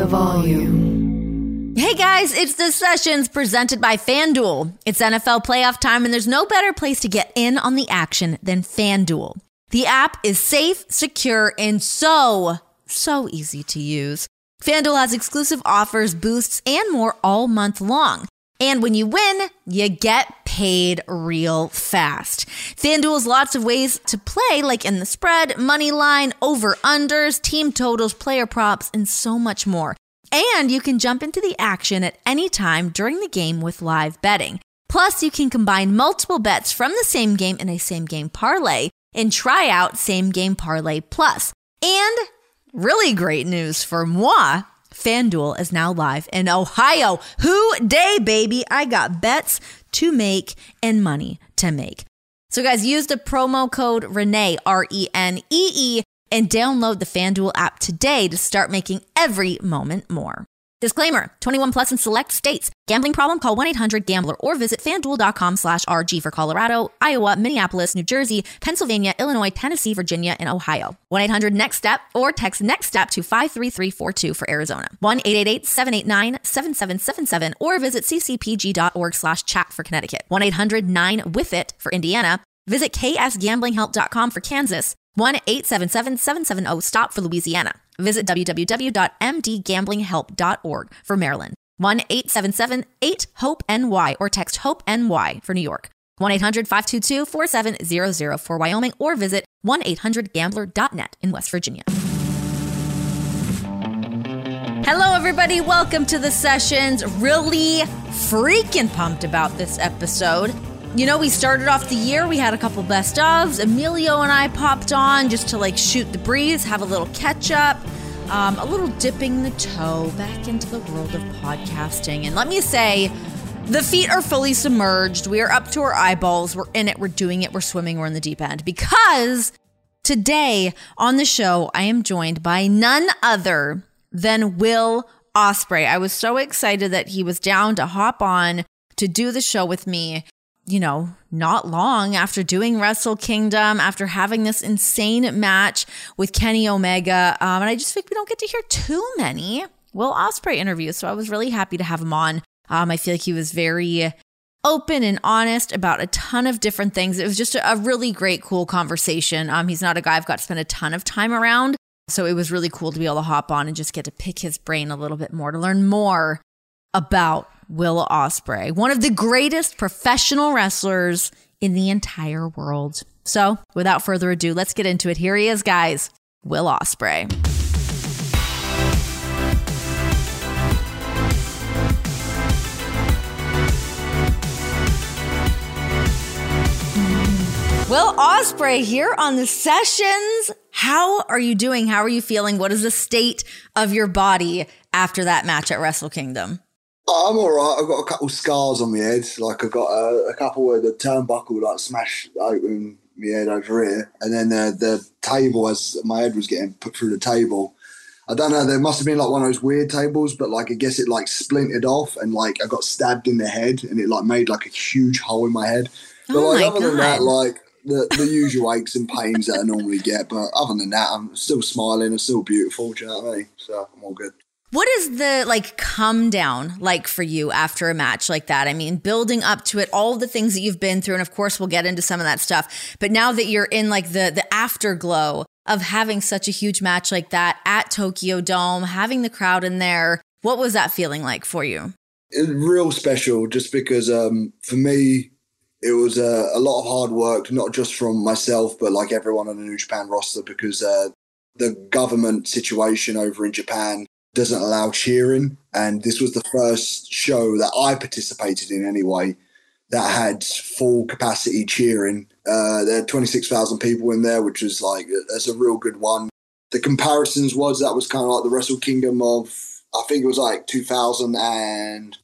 the volume. Hey guys, it's the sessions presented by FanDuel. It's NFL playoff time, and there's no better place to get in on the action than FanDuel. The app is safe, secure, and so, so easy to use. FanDuel has exclusive offers, boosts, and more all month long. And when you win, you get paid real fast. FanDuel has lots of ways to play, like in the spread, money line, over unders, team totals, player props, and so much more. And you can jump into the action at any time during the game with live betting. Plus, you can combine multiple bets from the same game in a same game parlay and try out same game parlay plus. And really great news for moi FanDuel is now live in Ohio. Who day, baby? I got bets to make and money to make. So, guys, use the promo code Renee, R E N E E, and download the FanDuel app today to start making every moment more. Disclaimer 21 plus in select states. Gambling problem? Call 1 800 Gambler or visit fanduel.com slash RG for Colorado, Iowa, Minneapolis, New Jersey, Pennsylvania, Illinois, Tennessee, Virginia, and Ohio. 1 800 Next Step or text Next Step to 53342 for Arizona. 1 888 789 7777 or visit ccpg.org slash chat for Connecticut. 1 800 9 with it for Indiana. Visit ksgamblinghelp.com for Kansas. 1 877 770 STOP for Louisiana. Visit www.mdgamblinghelp.org for Maryland. 1 877 8 HOPE NY or text HOPE NY for New York. 1 800 522 4700 for Wyoming or visit 1 800 gambler.net in West Virginia. Hello, everybody. Welcome to the sessions. Really freaking pumped about this episode. You know, we started off the year, we had a couple best ofs. Emilio and I popped on just to like shoot the breeze, have a little catch up, um, a little dipping the toe back into the world of podcasting. And let me say, the feet are fully submerged. We are up to our eyeballs. We're in it. We're doing it. We're swimming. We're in the deep end. Because today on the show, I am joined by none other than Will Ospreay. I was so excited that he was down to hop on to do the show with me you know, not long after doing Wrestle Kingdom, after having this insane match with Kenny Omega. Um, and I just think we don't get to hear too many Will Ospreay interviews. So I was really happy to have him on. Um, I feel like he was very open and honest about a ton of different things. It was just a, a really great, cool conversation. Um, he's not a guy I've got to spend a ton of time around. So it was really cool to be able to hop on and just get to pick his brain a little bit more to learn more about Will Ospreay, one of the greatest professional wrestlers in the entire world. So, without further ado, let's get into it. Here he is, guys. Will Ospreay. Will Ospreay here on the sessions. How are you doing? How are you feeling? What is the state of your body after that match at Wrestle Kingdom? I'm all right. I've got a couple scars on my head. Like I've got a, a couple where the turnbuckle like smashed open my head over here, and then uh, the table as my head was getting put through the table. I don't know. There must have been like one of those weird tables, but like I guess it like splintered off, and like I got stabbed in the head, and it like made like a huge hole in my head. But Oh like other than that, like the, the usual aches and pains that I normally get. But other than that, I'm still smiling. I'm still beautiful. Do you know what I mean? So I'm all good. What is the like come down like for you after a match like that? I mean, building up to it, all the things that you've been through, and of course we'll get into some of that stuff. But now that you're in like the the afterglow of having such a huge match like that at Tokyo Dome, having the crowd in there, what was that feeling like for you? Real special just because um, for me it was a lot of hard work not just from myself but like everyone on the new japan roster because uh, the government situation over in japan doesn't allow cheering and this was the first show that i participated in anyway that had full capacity cheering uh, there had 26000 people in there which was like that's a real good one the comparisons was that was kind of like the wrestle kingdom of i think it was like 2000 and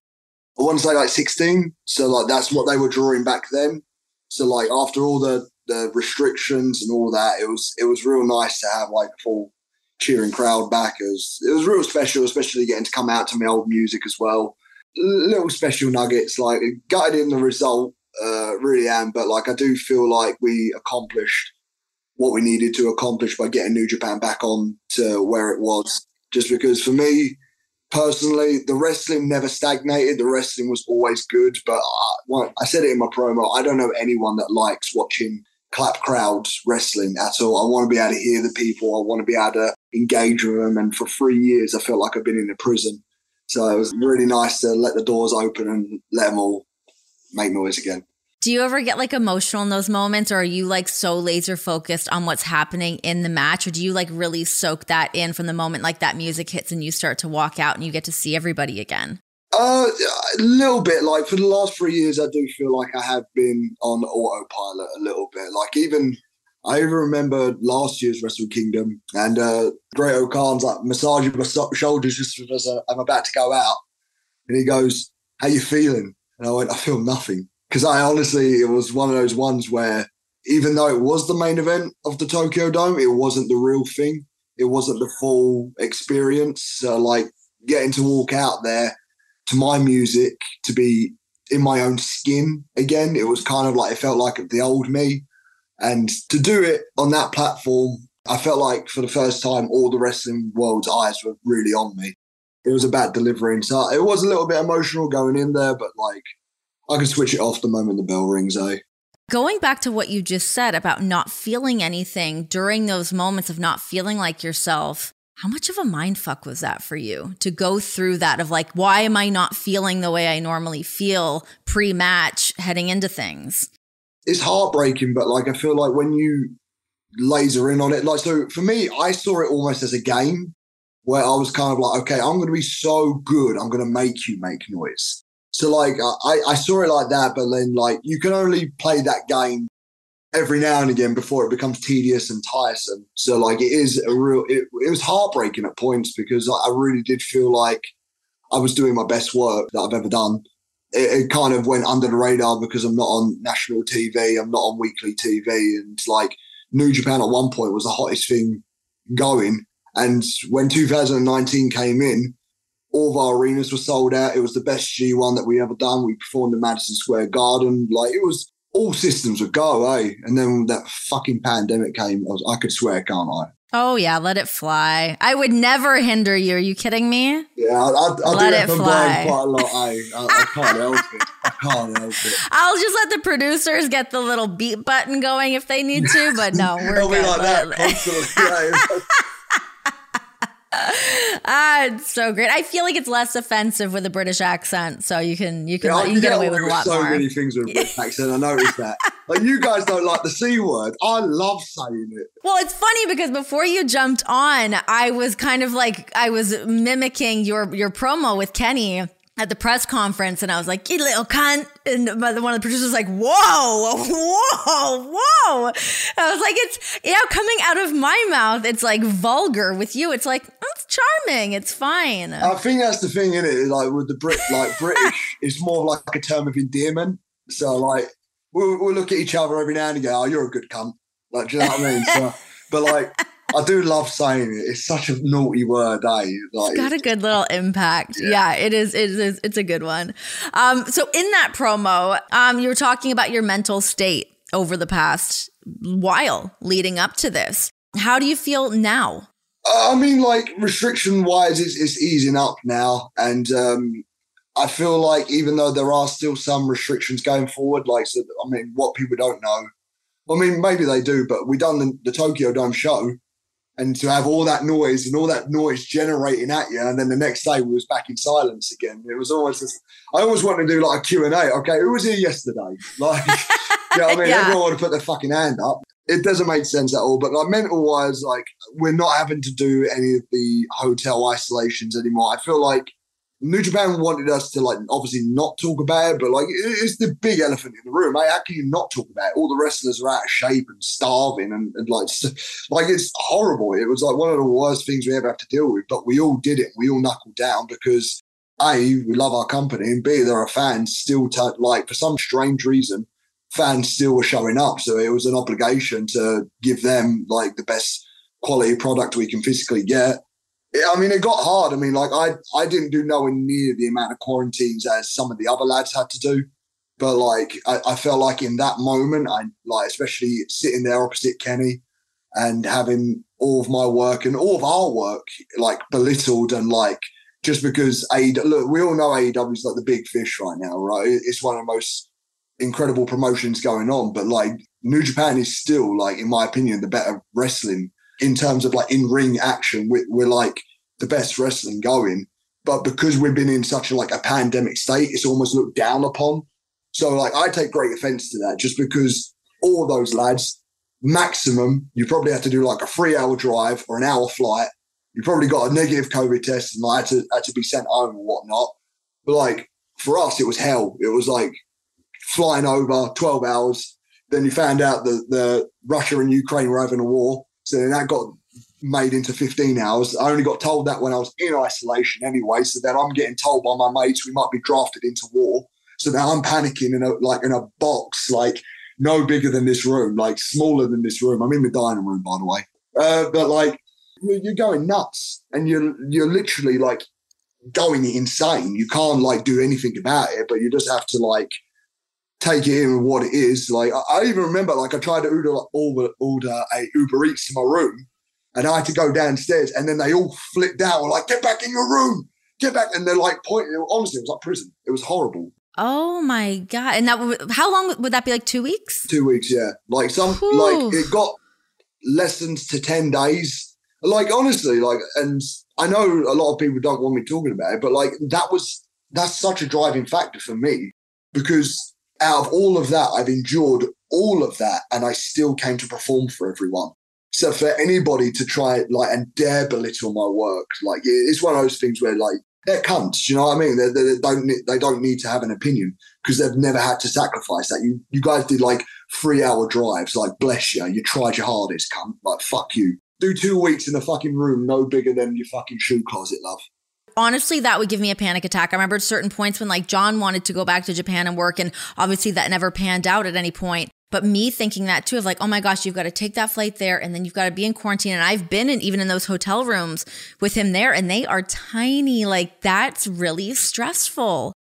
I want to say like 16. So like that's what they were drawing back then. So like after all the the restrictions and all that, it was it was real nice to have like full cheering crowd back. It was it was real special, especially getting to come out to my old music as well. Little special nuggets, like gutted in the result, uh, really am. But like I do feel like we accomplished what we needed to accomplish by getting New Japan back on to where it was. Just because for me, personally, the wrestling never stagnated. The wrestling was always good. But I, well, I said it in my promo. I don't know anyone that likes watching clap crowds wrestling at all. I want to be able to hear the people. I want to be able to engage with them. And for three years, I felt like I've been in a prison. So it was really nice to let the doors open and let them all make noise again. Do you ever get like emotional in those moments or are you like so laser focused on what's happening in the match or do you like really soak that in from the moment like that music hits and you start to walk out and you get to see everybody again? Uh, a little bit. Like for the last three years, I do feel like I have been on autopilot a little bit. Like even I even remember last year's Wrestle Kingdom and uh, Great-O-Khan's like massaging my shoulders just as I'm about to go out, and he goes, "How you feeling?" And I went, "I feel nothing," because I honestly it was one of those ones where even though it was the main event of the Tokyo Dome, it wasn't the real thing. It wasn't the full experience. So like getting to walk out there to my music to be in my own skin again. It was kind of like it felt like the old me and to do it on that platform, I felt like for the first time, all the wrestling world's eyes were really on me. It was about delivering. So it was a little bit emotional going in there, but like I could switch it off the moment the bell rings, eh? Going back to what you just said about not feeling anything during those moments of not feeling like yourself, how much of a mind fuck was that for you to go through that of like, why am I not feeling the way I normally feel pre match heading into things? it's heartbreaking, but like I feel like when you laser in on it, like so for me, I saw it almost as a game where I was kind of like, okay, I'm going to be so good, I'm going to make you make noise. So like I, I saw it like that, but then like you can only play that game every now and again before it becomes tedious and tiresome. So like it is a real, it, it was heartbreaking at points because I really did feel like I was doing my best work that I've ever done it, it, kind of went under the radar because I'm not on national TV, I'm not on weekly TV, and like New Japan at one point was the hottest thing going. And when 2019 came in, all of our arenas were sold out. It was the best G1 that we ever done. We performed in Madison Square Garden. Like it was all systems would go, eh? And then that fucking pandemic came. I, was, I could swear, can't I? Oh yeah, let it fly. I would never hinder you. Are you kidding me? Yeah, I, I, I let it fly. quite a lot. I, I, I can't help it. I can't help it. I'll just let the producers get the little beat button going if they need to, but no, we're It'll good. be like that. ah, it's so great. I feel like it's less offensive with a British accent, so you can you can, yeah, you can get away with a lot so more. many things with a British accent. I noticed that. Like you guys don't like the c word. I love saying it. Well, it's funny because before you jumped on, I was kind of like I was mimicking your your promo with Kenny at the press conference and I was like, you little cunt. And one of the producers was like, whoa, whoa, whoa. I was like, it's, yeah, coming out of my mouth, it's like vulgar. With you, it's like, oh, it's charming. It's fine. I think that's the thing, in it? Like with the Brit, like British, it's more like a term of endearment. So like, we'll, we'll look at each other every now and again. Oh, you're a good cunt. Like, do you know what I mean? So, but like, I do love saying it. It's such a naughty word, eh? Like, it's got a good little impact. Yeah. yeah, it is. It is. It's a good one. Um, so in that promo, um, you were talking about your mental state over the past while leading up to this. How do you feel now? I mean, like restriction wise, it's, it's easing up now, and um, I feel like even though there are still some restrictions going forward, like so, I mean, what people don't know. I mean, maybe they do, but we done the, the Tokyo Dome show, and to have all that noise and all that noise generating at you, and then the next day we was back in silence again. It was always this. I always wanted to do like a Q and A. Okay, who was here yesterday? Like, you know I mean? yeah. Everyone would put their fucking hand up. It doesn't make sense at all. But like mental wise, like we're not having to do any of the hotel isolations anymore. I feel like New Japan wanted us to like obviously not talk about it, but like it's the big elephant in the room. Like, how can you not talk about it? All the wrestlers are out of shape and starving, and, and like like it's horrible. It was like one of the worst things we ever have to deal with. But we all did it. We all knuckled down because a we love our company, and b there are fans still like for some strange reason fans still were showing up. So it was an obligation to give them like the best quality product we can physically get I mean, it got hard. I mean, like I, I didn't do nowhere near the amount of quarantines as some of the other lads had to do. But like, I, I felt like in that moment, I like, especially sitting there opposite Kenny and having all of my work and all of our work like belittled and like just because A look, we all know AEW is like the big fish right now, right? It's one of the most incredible promotions going on, but like New Japan is still like, in my opinion, the better wrestling in terms of like in ring action. We're, we're like the best wrestling going, but because we've been in such a like a pandemic state, it's almost looked down upon. So like I take great offense to that, just because all those lads, maximum, you probably have to do like a three hour drive or an hour flight. You probably got a negative COVID test and like had to, had to be sent home or whatnot. But like for us, it was hell. It was like flying over 12 hours. Then you found out that the Russia and Ukraine were having a war. So then that got made into 15 hours. I only got told that when I was in isolation anyway. So then I'm getting told by my mates we might be drafted into war. So now I'm panicking in a like in a box, like no bigger than this room, like smaller than this room. I'm in the dining room, by the way. Uh, but like you're going nuts, and you're you're literally like going insane. You can't like do anything about it, but you just have to like take it in what it is. Like I, I even remember, like I tried to order order, order a Uber Eats to my room, and I had to go downstairs, and then they all flipped out, were like, "Get back in your room, get back!" And they're like pointing. Honestly, it was like prison. It was horrible. Oh my god! And that how long would that be? Like two weeks? Two weeks, yeah. Like some, like it got lessons to ten days. Like honestly, like, and I know a lot of people don't want me talking about it, but like that was that's such a driving factor for me because out of all of that, I've endured all of that, and I still came to perform for everyone. So for anybody to try like and dare belittle my work, like it's one of those things where like they're cunts. You know what I mean? They, they, they don't they don't need to have an opinion because they've never had to sacrifice that. You you guys did like three hour drives. Like bless you, you tried your hardest, cunt. Like fuck you. Do two weeks in a fucking room no bigger than your fucking shoe closet, love honestly that would give me a panic attack. I remember at certain points when like John wanted to go back to Japan and work and obviously that never panned out at any point. But me thinking that too of like, oh my gosh, you've got to take that flight there and then you've got to be in quarantine. And I've been in even in those hotel rooms with him there and they are tiny. Like that's really stressful.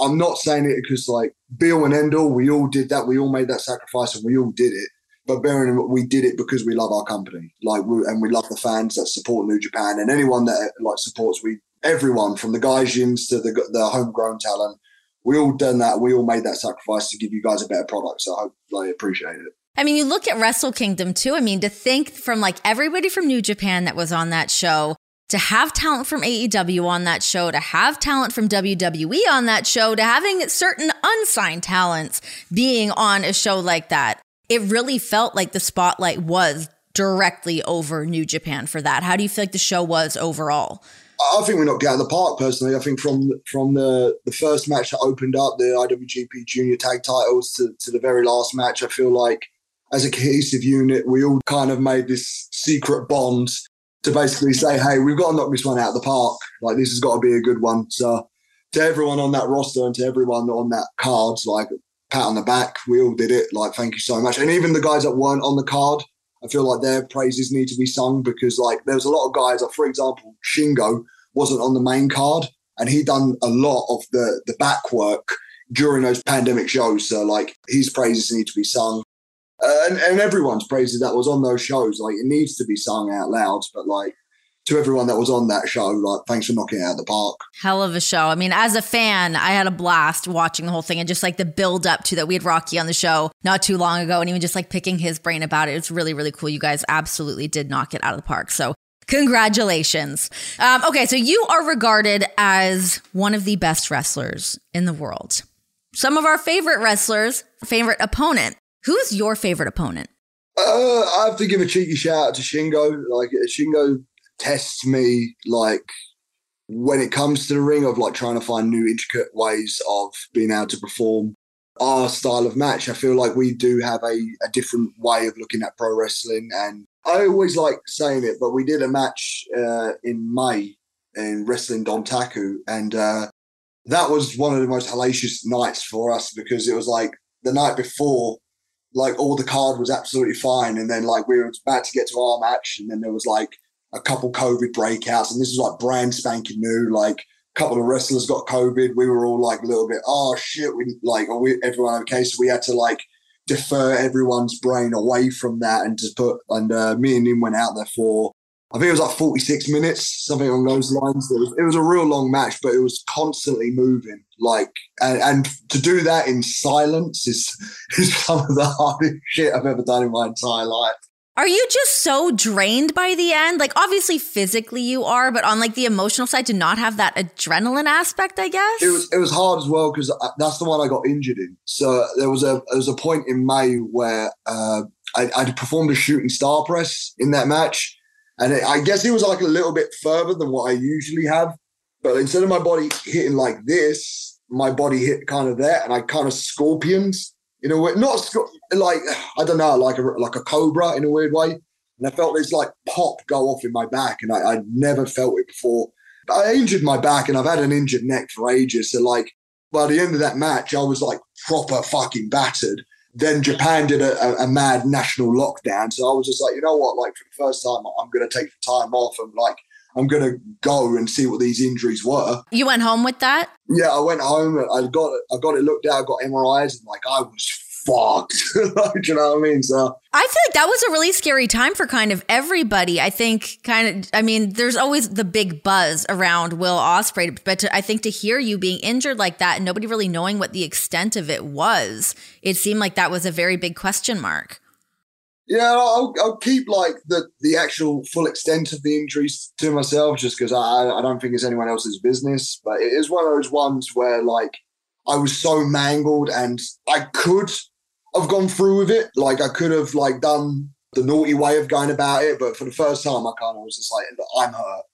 I'm not saying it because like be Bill and Endel, we all did that. We all made that sacrifice and we all did it. But bearing in mind, we did it because we love our company, like, we, and we love the fans that support New Japan and anyone that like supports. We everyone from the Gaijins to the the homegrown talent we all done that. We all made that sacrifice to give you guys a better product. So I hope they appreciate it. I mean, you look at Wrestle Kingdom too. I mean, to think from like everybody from New Japan that was on that show, to have talent from AEW on that show, to have talent from WWE on that show, to having certain unsigned talents being on a show like that, it really felt like the spotlight was directly over New Japan for that. How do you feel like the show was overall? I think we knocked out of the park personally. I think from from the, the first match that opened up the IWGP Junior Tag Titles to, to the very last match, I feel like as a cohesive unit, we all kind of made this secret bond to basically say, hey, we've got to knock this one out of the park. Like this has got to be a good one. So to everyone on that roster and to everyone on that card, like pat on the back, we all did it. Like thank you so much. And even the guys that weren't on the card, I feel like their praises need to be sung because like there's a lot of guys, like for example, Shingo wasn't on the main card and he done a lot of the the back work during those pandemic shows. So like his praises need to be sung. Uh, and, and everyone's praises that was on those shows, like it needs to be sung out loud. But like to everyone that was on that show, like thanks for knocking it out of the park. Hell of a show. I mean, as a fan, I had a blast watching the whole thing and just like the build up to that. We had Rocky on the show not too long ago, and even just like picking his brain about it. It's really, really cool. You guys absolutely did knock it out of the park. So Congratulations. Um, okay, so you are regarded as one of the best wrestlers in the world. Some of our favorite wrestlers, favorite opponent. Who's your favorite opponent? Uh, I have to give a cheeky shout out to Shingo. Like Shingo tests me like when it comes to the ring of like trying to find new intricate ways of being able to perform our style of match. I feel like we do have a, a different way of looking at pro wrestling. And I always like saying it, but we did a match uh, in May in Wrestling Dontaku. And uh, that was one of the most hellacious nights for us because it was like the night before, like all the card was absolutely fine. And then like we were about to get to our match. And then there was like a couple COVID breakouts, and this is like brand spanking new. Like a couple of wrestlers got COVID. We were all like a little bit, oh shit, we like, are we everyone okay? So we had to like defer everyone's brain away from that and just put. And uh, me and him went out there for I think it was like 46 minutes, something along those lines. It was, it was a real long match, but it was constantly moving. Like, and, and to do that in silence is, is some of the hardest shit I've ever done in my entire life. Are you just so drained by the end? Like obviously physically you are, but on like the emotional side to not have that adrenaline aspect, I guess. It was it was hard as well because that's the one I got injured in. So there was a there was a point in May where uh, I, I performed a shooting star press in that match, and it, I guess it was like a little bit further than what I usually have. But instead of my body hitting like this, my body hit kind of there, and I kind of scorpions in a way, not like I don't know, like a like a cobra in a weird way. And I felt this like pop go off in my back, and I, I'd never felt it before. I injured my back, and I've had an injured neck for ages. So like by the end of that match, I was like proper fucking battered. Then Japan did a, a, a mad national lockdown, so I was just like, you know what? Like for the first time, I'm going to take the time off and like I'm going to go and see what these injuries were. You went home with that? Yeah, I went home. I got it. I got it looked at. I got MRIs, and like I was fucked. you know what I mean? So I feel like that was a really scary time for kind of everybody. I think kind of. I mean, there's always the big buzz around Will Ospreay, but to, I think to hear you being injured like that and nobody really knowing what the extent of it was, it seemed like that was a very big question mark. Yeah, I'll, I'll keep like the the actual full extent of the injuries to myself, just because I I don't think it's anyone else's business. But it is one of those ones where like I was so mangled, and I could have gone through with it. Like I could have like done the naughty way of going about it, but for the first time, I kind of was just like, I'm hurt.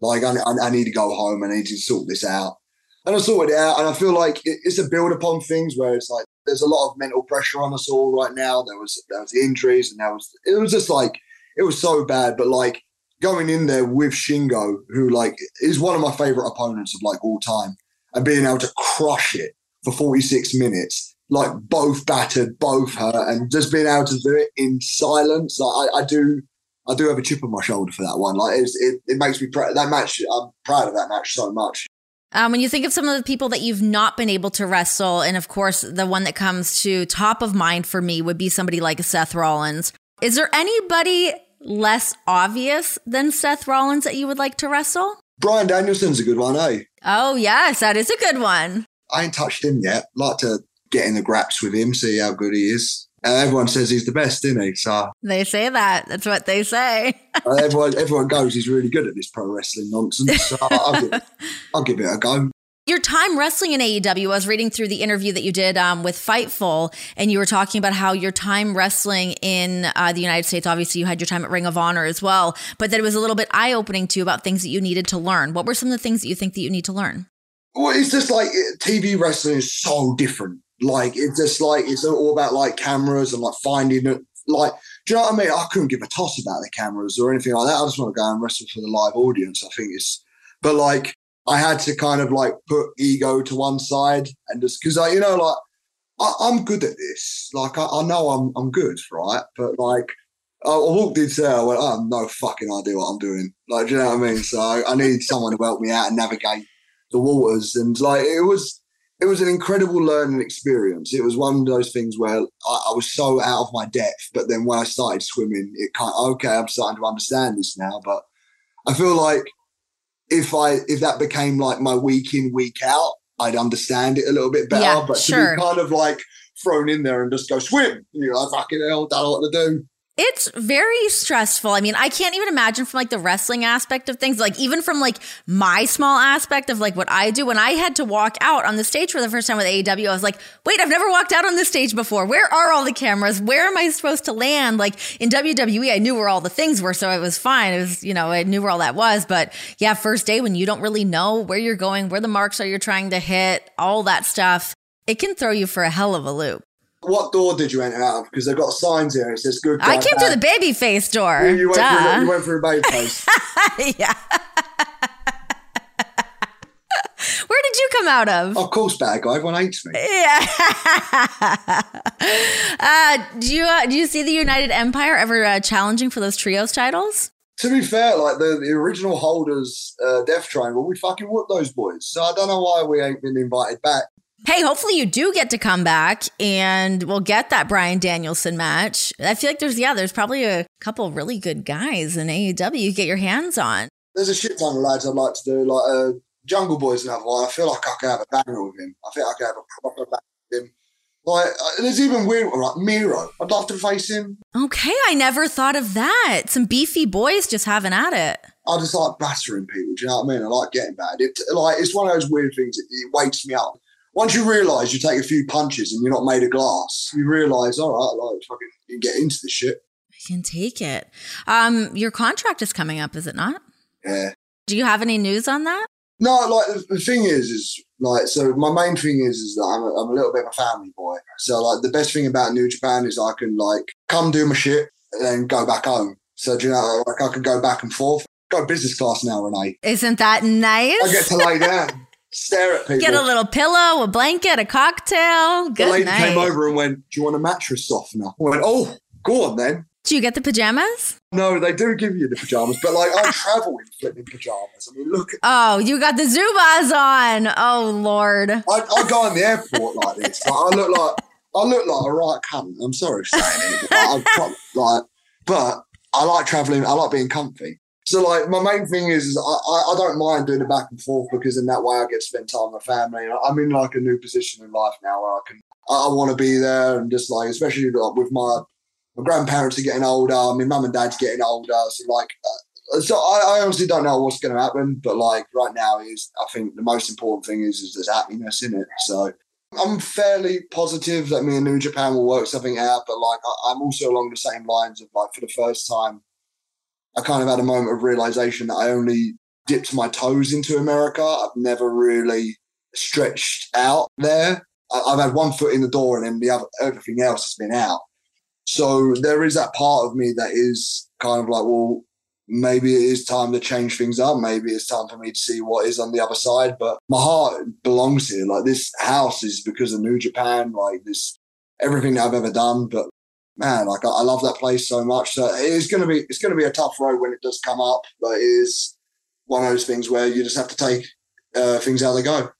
Like I, I, need to go home. I need to sort this out. And I sorted it out, and I feel like it's a build upon things where it's like there's a lot of mental pressure on us all right now. There was there was injuries, and there was it was just like it was so bad. But like going in there with Shingo, who like is one of my favorite opponents of like all time, and being able to crush it for 46 minutes, like both battered, both hurt, and just being able to do it in silence. Like I, I do, I do have a chip on my shoulder for that one. Like it, it makes me proud. That match, I'm proud of that match so much. Um, when you think of some of the people that you've not been able to wrestle, and of course, the one that comes to top of mind for me would be somebody like Seth Rollins. Is there anybody less obvious than Seth Rollins that you would like to wrestle? Bryan Danielson's a good one, eh? Oh, yes, that is a good one. I ain't touched him yet. Like to get in the graps with him, see how good he is. And everyone says he's the best, isn't he? So they say that. That's what they say. everyone, everyone goes, he's really good at this pro wrestling nonsense. So I'll, give it, I'll give it a go. Your time wrestling in AEW, I was reading through the interview that you did um, with Fightful, and you were talking about how your time wrestling in uh, the United States, obviously you had your time at Ring of Honor as well, but that it was a little bit eye opening too about things that you needed to learn. What were some of the things that you think that you need to learn? Well, it's just like TV wrestling is so different. Like it's just like it's all about like cameras and like finding it. Like, do you know what I mean? I couldn't give a toss about the cameras or anything like that. I just want to go and wrestle for the live audience. I think it's, but like I had to kind of like put ego to one side and just because I, you know, like I, am good at this. Like I, I, know I'm I'm good, right? But like I, walked into there, I went, I have no fucking idea what I'm doing. Like, do you know what I mean? So I, I need someone to help me out and navigate the waters. And like it was it was an incredible learning experience. It was one of those things where I, I, was so out of my depth, but then when I started swimming, it kind of okay, I'm starting to understand this now. But I feel like if I if that became like my week in week out, I'd understand it a little bit better. Yeah, but sure. to be kind of like thrown in there and just go swim, you're like fucking hell, don't know what to do. It's very stressful. I mean, I can't even imagine from like the wrestling aspect of things, like even from like my small aspect of like what I do. When I had to walk out on the stage for the first time with AEW, I was like, wait, I've never walked out on this stage before. Where are all the cameras? Where am I supposed to land? Like in WWE, I knew where all the things were, so it was fine. It was, you know, I knew where all that was. But yeah, first day when you don't really know where you're going, where the marks are you're trying to hit, all that stuff, it can throw you for a hell of a loop. What door did you enter out of? Because they've got signs here. It says good. I came through the baby face door. You, you, went, through, you went through a baby face. yeah. Where did you come out of? Of course, bad guy. Everyone hates me. Yeah. uh, do you uh, do you see the United Empire ever uh, challenging for those trios titles? To be fair, like the, the original holders, uh, Death Triangle, we fucking whooped those boys. So I don't know why we ain't been invited back. Hey, hopefully you do get to come back and we'll get that Bryan Danielson match. I feel like there's, yeah, there's probably a couple really good guys in AEW you get your hands on. There's a shit ton of lads I'd like to do. Like uh, Jungle Boy's another one. I feel like I could have a banger with him. I think I could have a proper banger with him. Like, uh, there's even weird like Miro. I'd love to face him. Okay, I never thought of that. Some beefy boys just having at it. I just like battering people. Do you know what I mean? I like getting bad. It, like, it's one of those weird things. It, it wakes me up once you realise you take a few punches and you're not made of glass, you realise, all right, like fucking you get into the shit. I can take it. Um, your contract is coming up, is it not? Yeah. Do you have any news on that? No, like the, thing is, is like so. My main thing is, is that I'm a, I'm a little bit of a family boy. So like the best thing about New Japan is I can like come do my shit and then go back home. So do you know, like I can go back and forth. Go business class now, Renee. Isn't that nice? I get to lay down. Stare at people. Get a little pillow, a blanket, a cocktail. Good the lady night. came over and went, "Do you want a mattress softener?" I went, "Oh, go on then." Do you get the pajamas? No, they do give you the pajamas, but like I travel in flipping pajamas. I mean, look, at, Oh, you got the Zubaz on. Oh Lord. I, I go in the airport like this. Like, I look like I look like a right cunt. I'm sorry for saying it, but like, but I like traveling. I like being comfy. So like my main thing is, is I, I don't mind doing the back and forth because in that way I get to spend time with my family. I'm in like a new position in life now where I can I, want to be there and just like especially like, with my my grandparents are getting older, my mum and dad's getting older. So like uh, so I, I honestly don't know what's going to happen, but like right now is I think the most important thing is is there's happiness in it. So I'm fairly positive that me and New Japan will work something out, but like I, I'm also along the same lines of like for the first time, I kind of had a moment of realization that I only dipped my toes into America. I've never really stretched out there. I've had one foot in the door, and then the other everything else has been out. So there is that part of me that is kind of like, well, maybe it is time to change things up. Maybe it's time for me to see what is on the other side. But my heart belongs here. Like this house is because of New Japan. Like this, everything that I've ever done. But man, like I, I love that place so much. So it is going to be, it's going to be a tough road when it does come up. But it is one of those things where you just have to take uh, things how they go.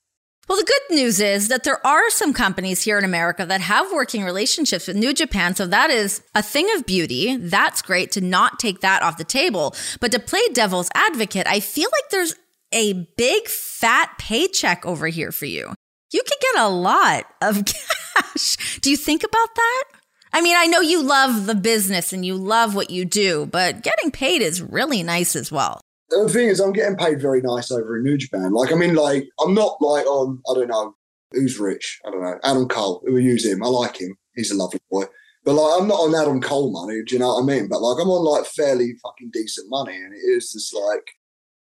Well, the good news is that there are some companies here in America that have working relationships with New Japan. So that is a thing of beauty. That's great to not take that off the table. But to play devil's advocate, I feel like there's a big fat paycheck over here for you. You could get a lot of cash. Do you think about that? I mean, I know you love the business and you love what you do, but getting paid is really nice as well. the thing is, I'm getting paid very nice over in New Japan. Like, I mean, like, I'm not like on, I don't know, who's rich? I don't know, Adam Cole. We use him. I like him. He's a lovely boy. But like, I'm not on Adam Cole money. Do you know what I mean? But like, I'm on like fairly fucking decent money, and it is just like,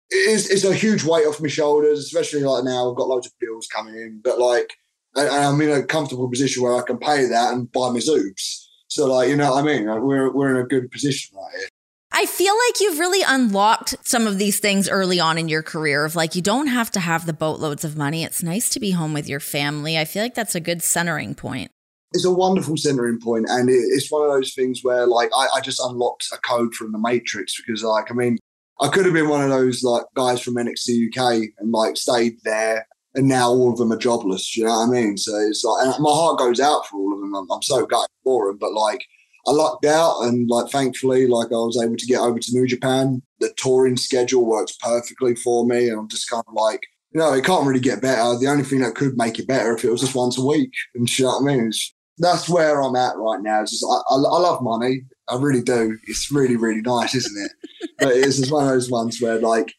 it is. It's a huge weight off my shoulders, especially like now. I've got loads of bills coming in, but like, and I'm in a comfortable position where I can pay that and buy my zoobs. So like, you know what I mean? Like, we're we're in a good position right here. I feel like you've really unlocked some of these things early on in your career of like you don't have to have the boatloads of money. It's nice to be home with your family. I feel like that's a good centering point. it's a wonderful centering point and it's one of those things where like I, I just unlocked a code from the matrix because like i mean i could have been one of those like guys from nxt uk and like stayed there and now all of them are jobless you know what i mean so it's like and my heart goes out for all of them i'm, I'm so gutted for them but like i lucked out and like thankfully like i was able to get over to new japan the touring schedule works perfectly for me and i'm just kind of like you know, it can't really get better. The only thing that could make it better if it was just once a week. And you know what I mean? It's, that's where I'm at right now. It's just I, I, I love money. I really do. It's really really nice, isn't it? but it's just one of those ones where like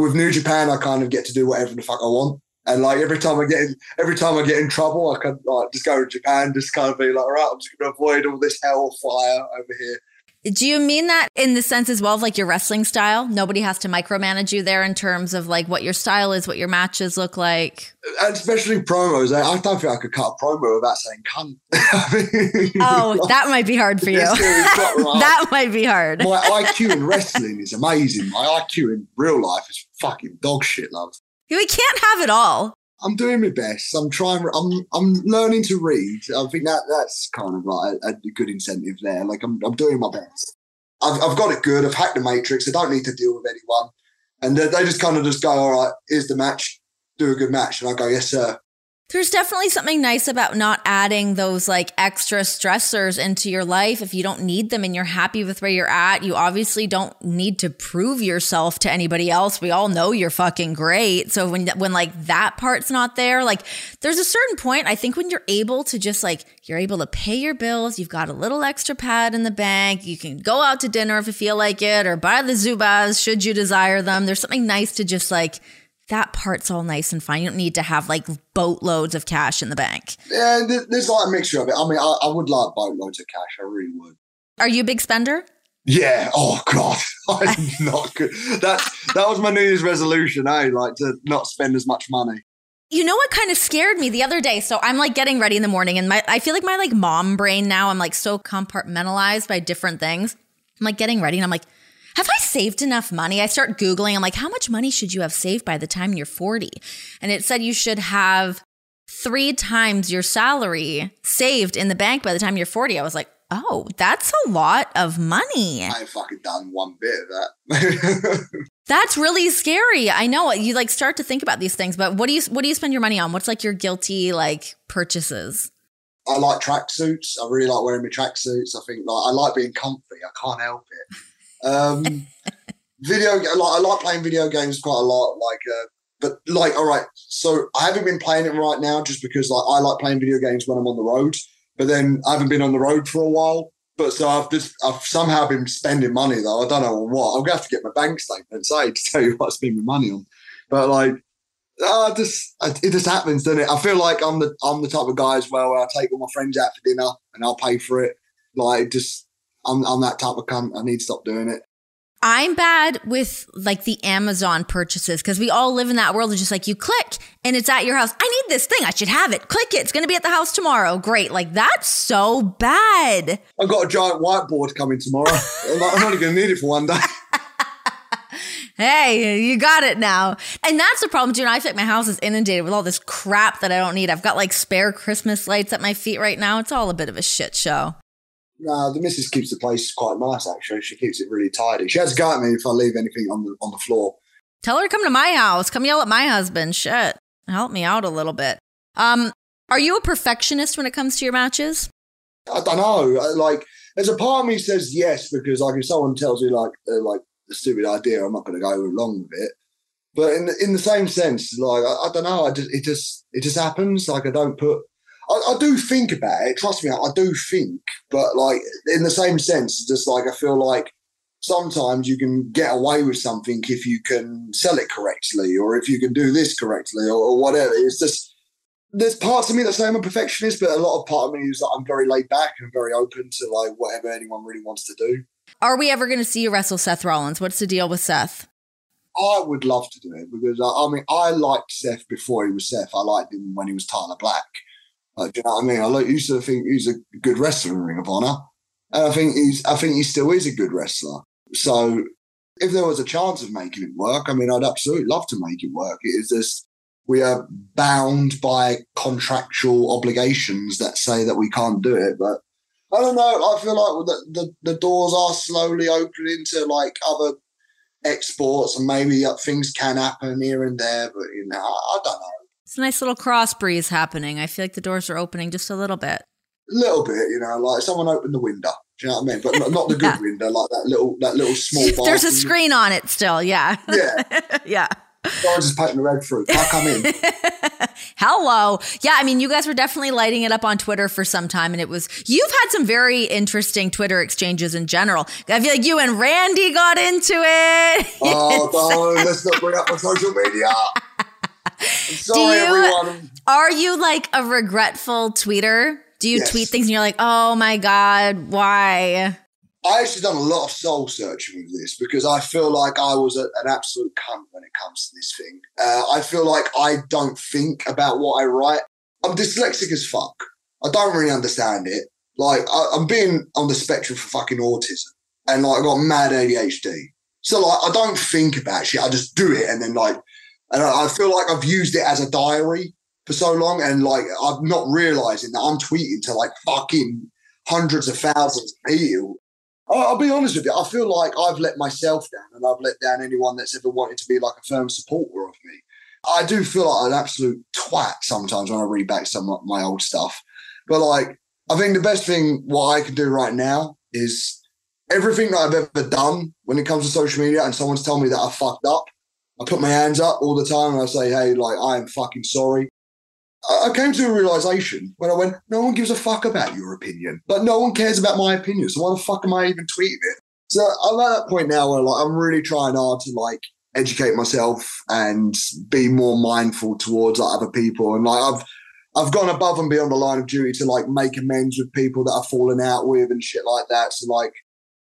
with New Japan, I kind of get to do whatever the fuck I want. And like every time I get in, every time I get in trouble, I can like just go to Japan, just kind of be like, all right, I'm just to avoid all this hellfire over here. Do you mean that in the sense as well of like your wrestling style? Nobody has to micromanage you there in terms of like what your style is, what your matches look like. And especially promos. I, I don't think I could cut a promo without saying cunt. I mean, Oh, that might be hard for you. It's gonna be quite hard. that might be hard. my IQ in wrestling is amazing. My IQ in real life is fucking dog shit, love. We can't have it all. I'm doing my best. I'm trying. I'm I'm learning to read. I think that that's kind of like a, a good incentive there. Like I'm I'm doing my best. I've I've got it good. I've hacked the matrix. I don't need to deal with anyone. And they, they just kind of just go, all right, here's the match. Do a good match. And I go, yes, sir. There's definitely something nice about not adding those like extra stressors into your life if you don't need them and you're happy with where you're at. You obviously don't need to prove yourself to anybody else. We all know you're fucking great. So when when like that part's not there, like there's a certain point I think when you're able to just like you're able to pay your bills, you've got a little extra pad in the bank, you can go out to dinner if you feel like it or buy the Zubaz should you desire them. There's something nice to just like that part's all nice and fine. You don't need to have like boatloads of cash in the bank. Yeah, there's like a mixture of it. I mean, I, I would like boatloads of cash. I really would. Are you a big spender? Yeah. Oh God, I'm not good. That that was my New Year's resolution. Eh, like to not spend as much money. You know what kind of scared me the other day? So I'm like getting ready in the morning, and my I feel like my like mom brain now. I'm like so compartmentalized by different things. I'm like getting ready, and I'm like, have I saved enough money? I start Googling. I'm like, how much money should you have saved by the time you're 40? And it said you should have three times your salary saved in the bank by the time you're 40. I was like, oh, that's a lot of money. I ain't fucking done one bit of that. that's really scary. I know you like start to think about these things, but what do you what do you spend your money on? What's like your guilty like purchases? I like tracksuits. I really like wearing my tracksuits. I think like I like being comfy. I can't help it. Um, video, like I like playing video games quite a lot. Like, uh, but like, all right. So I haven't been playing it right now just because like I like playing video games when I'm on the road. But then I haven't been on the road for a while. But so I've just I've somehow been spending money though. I don't know on what. I'm gonna have to get my bank statement say to tell you what I spend my money on. But like, uh, just it just happens, doesn't it? I feel like I'm the I'm the type of guy as well where I take all my friends out for dinner and I'll pay for it. Like just I'm, I'm that type of cunt. I need to stop doing it. I'm bad with like the Amazon purchases because we all live in that world of just like you click and it's at your house. I need this thing. I should have it. Click it. It's going to be at the house tomorrow. Great. Like that's so bad. I've got a giant whiteboard coming tomorrow. I'm only going to need it for one day. hey, you got it now. And that's the problem too. And I feel like my house is inundated with all this crap that I don't need. I've got like spare Christmas lights at my feet right now. It's all a bit of a shit show. No, the missus keeps the place quite nice. Actually, she keeps it really tidy. She has to go at me if I leave anything on the on the floor. Tell her to come to my house. Come yell at my husband. Shit, help me out a little bit. Um, are you a perfectionist when it comes to your matches? I don't know. Like, there's a part of me says yes because, like, if someone tells me like uh, like a stupid idea, I'm not going to go along with it. But in in the same sense, like, I, I don't know. I just it just it just happens. Like, I don't put I, I, do think about it. Trust me, I do think, but like in the same sense, just like I feel like sometimes you can get away with something if you can sell it correctly, or if you can do this correctly, or, or whatever. It's just there's parts of me that say I'm a perfectionist, but a lot of part of me is that I'm very laid back and very open to like whatever anyone really wants to do. Are we ever going to see you wrestle Seth Rollins? What's the deal with Seth? I would love to do it because I, I mean I liked Seth before he was Seth. I liked him when he was Tyler Black. Like, do you know what I mean? I like, used to think he's a good wrestler in Ring of Honor, and I think he's I think he still is a good wrestler. So if there was a chance of making it work, I mean, I'd absolutely love to make it work. It is just we are bound by contractual obligations that say that we can't do it. But I don't know. I feel like the, the, the doors are slowly opening to like other exports, and maybe uh, things can happen here and there. But you know, I don't know. It's a nice little cross breeze happening. I feel like the doors are opening just a little bit. A little bit, you know, like someone opened the window. Do you know what I mean? But not, not the good yeah. window, like that little that little small. There's a screen on it still. Yeah. Yeah. yeah. Someone's just painting the red fruit. I'll come in. Hello. Yeah, I mean, you guys were definitely lighting it up on Twitter for some time, and it was you've had some very interesting Twitter exchanges in general. I feel like you and Randy got into it. Oh, don't let's not bring up my social media. sorry, you, everyone. Are you like a regretful tweeter? Do you yes. tweet things and you're like, oh my God, why? I actually done a lot of soul searching with this because I feel like I was a, an absolute cunt when it comes to this thing. Uh, I feel like I don't think about what I write. I'm dyslexic as fuck. I don't really understand it. Like I, am being on the spectrum for fucking autism, and like I got mad ADHD. So like I don't think about shit. I just do it, and then like and I feel like I've used it as a diary for so long, and like I'm not realizing that I'm tweeting to like fucking hundreds of thousands of people. I'll be honest with you. I feel like I've let myself down, and I've let down anyone that's ever wanted to be like a firm supporter of me. I do feel like an absolute twat sometimes when I read back some of my old stuff. But like, I think the best thing what I can do right now is everything that I've ever done when it comes to social media and someone's telling me that I fucked up, I put my hands up all the time and I say, hey, like, I am fucking sorry. I came to a realization when I went, no one gives a fuck about your opinion. Like, no one cares about my opinion. So why the fuck am I even tweeting it? So I'm at that point now where like I'm really trying hard to like educate myself and be more mindful towards like, other people. And like I've I've gone above and beyond the line of duty to like make amends with people that I've fallen out with and shit like that. So like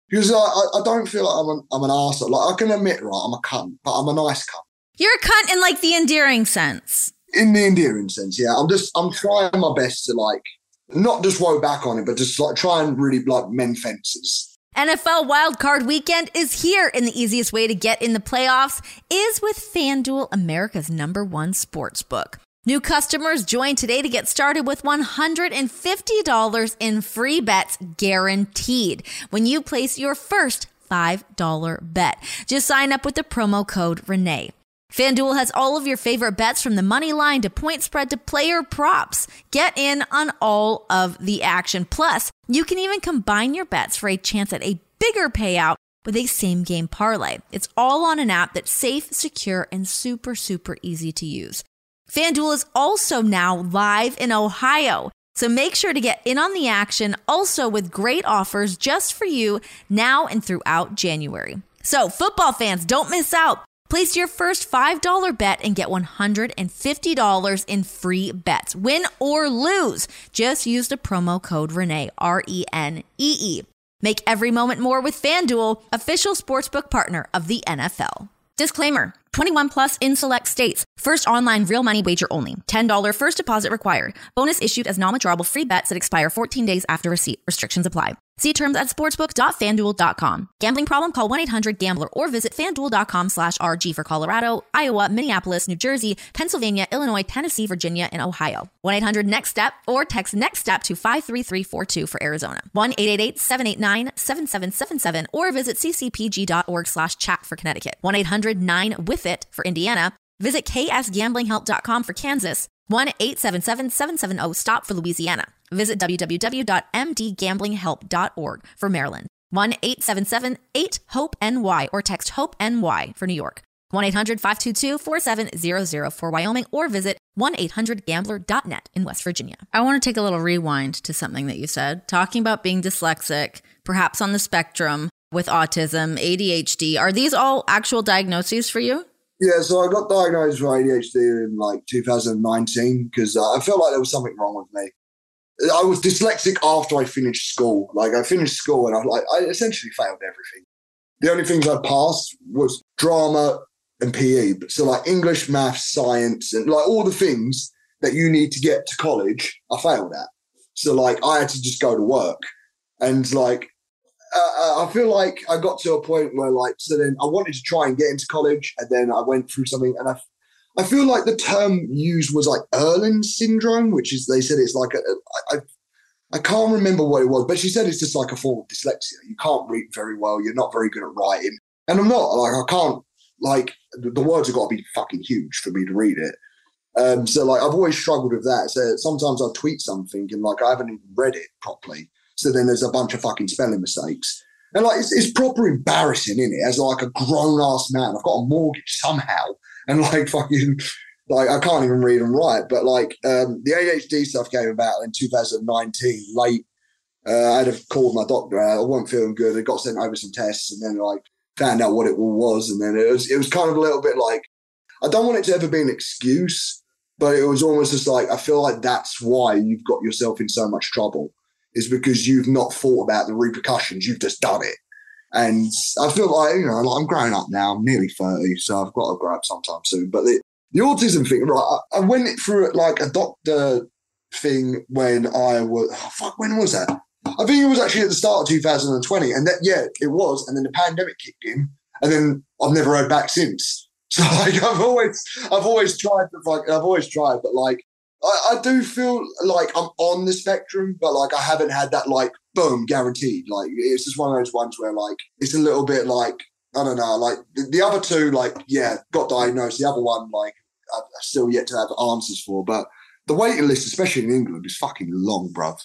because I, I don't feel like I'm an, I'm an arsehole. Like I can admit, right, I'm a cunt, but I'm a nice cunt. You're a cunt in like the endearing sense. In the endearing sense, yeah. I'm just I'm trying my best to like not just woe back on it, but just like try and really like mend fences. NFL Wildcard Weekend is here, and the easiest way to get in the playoffs is with FanDuel, America's number one sports book. New customers join today to get started with $150 in free bets guaranteed when you place your first $5 bet. Just sign up with the promo code Renee. FanDuel has all of your favorite bets from the money line to point spread to player props. Get in on all of the action. Plus, you can even combine your bets for a chance at a bigger payout with a same game parlay. It's all on an app that's safe, secure, and super, super easy to use. FanDuel is also now live in Ohio. So make sure to get in on the action also with great offers just for you now and throughout January. So, football fans, don't miss out. Place your first $5 bet and get $150 in free bets. Win or lose. Just use the promo code Renee, R E N E E. Make every moment more with FanDuel, official sportsbook partner of the NFL. Disclaimer 21 plus in select states. First online real money wager only. $10 first deposit required. Bonus issued as non withdrawable free bets that expire 14 days after receipt. Restrictions apply. See terms at sportsbook.fanduel.com. Gambling problem? Call 1-800-GAMBLER or visit fanduel.com slash RG for Colorado, Iowa, Minneapolis, New Jersey, Pennsylvania, Illinois, Tennessee, Virginia, and Ohio. 1-800-NEXT-STEP or text NEXT STEP to 53342 for Arizona. 1-888-789-7777 or visit ccpg.org slash chat for Connecticut. 1-800-9-WITH-IT for Indiana. Visit ksgamblinghelp.com for Kansas. 1 877 770 STOP for Louisiana. Visit www.mdgamblinghelp.org for Maryland. 1 877 8 HOPE NY or text HOPE NY for New York. 1 800 522 4700 for Wyoming or visit 1 800 gambler.net in West Virginia. I want to take a little rewind to something that you said, talking about being dyslexic, perhaps on the spectrum with autism, ADHD. Are these all actual diagnoses for you? Yeah, so I got diagnosed with ADHD in like 2019 because uh, I felt like there was something wrong with me. I was dyslexic after I finished school. Like I finished school and I like I essentially failed everything. The only things I passed was drama and PE. But So like English, math, science, and like all the things that you need to get to college, I failed at. So like I had to just go to work, and like uh, I feel like I got to a point where like so then I wanted to try and get into college, and then I went through something, and I I feel like the term used was like Irlen syndrome, which is they said it's like a, I, I can't remember what it was, but she said it's just like a form of dyslexia. You can't read very well. You're not very good at writing, and I'm not. Like I can't. Like the, the words have got to be fucking huge for me to read it. Um, so like I've always struggled with that. So sometimes I'll tweet something and like I haven't even read it properly. So then there's a bunch of fucking spelling mistakes. And like it's, it's proper embarrassing, in it? As like a grown ass man, I've got a mortgage somehow, and like fucking like I can't even read and write. But like um, the ADHD stuff came about in 2019, late. Uh, I had a call with my doctor. I wasn't feeling good. I got sent over some tests, and then like found out what it all was. And then it was it was kind of a little bit like I don't want it to ever be an excuse, but it was almost just like I feel like that's why you've got yourself in so much trouble is because you've not thought about the repercussions. You've just done it. And I feel like, you know, like I'm growing up now. I'm nearly 30, so I've got to grow up sometime soon. But the, the autism thing, right, I, I went through it like a doctor thing when I was, oh, fuck, when was that? I think it was actually at the start of 2020. And that, yeah, it was. And then the pandemic kicked in. And then I've never heard back since. So like I've always I've always tried to like I've always tried, but like I, I, do feel like I'm on the spectrum, but like I haven't had that like boom guaranteed. Like it's just one of those ones where like it's a little bit like I don't know, like the, the other two, like yeah, got diagnosed. The other one, like I've still yet to have answers for. But the waiting list, especially in England, is fucking long, bruv.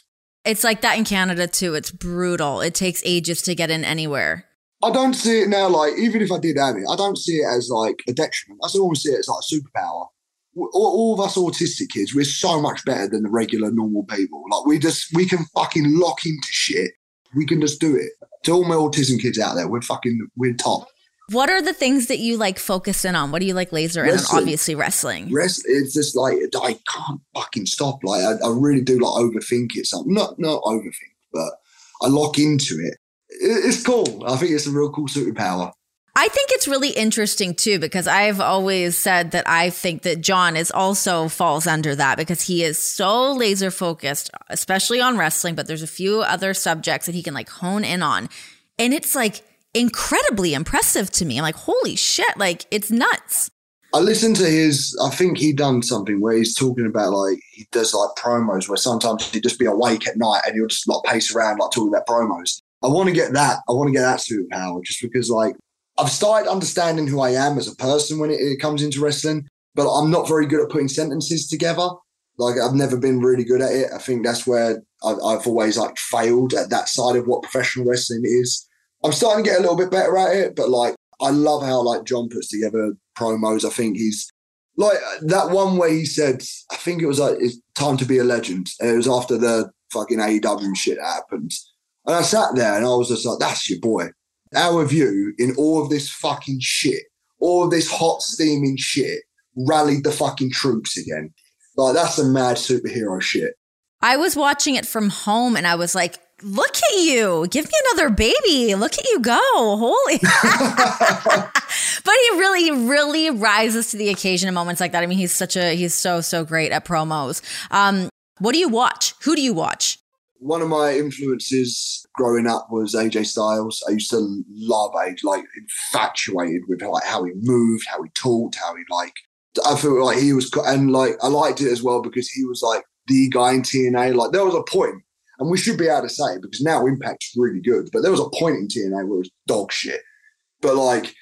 It's like that in Canada too. It's brutal. It takes ages to get in anywhere. I don't see it now like even if I did have it, I don't see it as like a detriment. I always see it as like a superpower. All, of us autistic kids, we're so much better than the regular normal people. Like we just we can fucking lock into shit. We can just do it. To all my autism kids out there, we're fucking we're top. What are the things that you like focus in on? What do you like laser in on? Obviously wrestling. Rest it's just like I can't fucking stop. Like I, I really do like overthink it. Something not not overthink, but I lock into it. it. It's cool. I think it's a real cool superpower. I think it's really interesting too because I've always said that I think that Jon is also falls under that because he is so laser focused, especially on wrestling, but there's a few other subjects that he can like hone in on. And it's like incredibly impressive to me. I'm like, holy shit, like it's nuts. I listened to his. I think he done something where he's talking about like he does like promos where sometimes he'd just be awake at night and he'll just like pace around like talking about promos. I want to get that. I want to get that superpower just because like I've started understanding who I am as a person when it, it comes into wrestling, but I'm not very good at putting sentences together. Like I've never been really good at it. I think that's where I've, I've always like failed at that side of what professional wrestling is. I'm starting to get a little bit better at it, but like I love how like Jon puts together promos. I think he's like that one way he said, I think it was like it's time to be a legend. And it was after the fucking AEW shit happened. And I sat there and I was just like, that's your boy. How view in all of this fucking shit, all of this hot steaming shit, rallied the fucking troops again? Like that's some mad superhero shit. I was watching it from home and I was like, look at you. Give me another baby. Look at you go. Holy. but he really, really rises to the occasion in moments like that. I mean, he's such a, he's so, so great at promos. Um, what do you watch? Who do you watch? One of my influences growing up was AJ Styles. I used to love AJ, like infatuated with like how he moved, how he talked, how he like. I feel like he was, and like I liked it as well because he was like the guy in TNA. Like there was a point and we should be able to say it because now Impact's really good. But there was a point in TNA where it was dog shit. But like,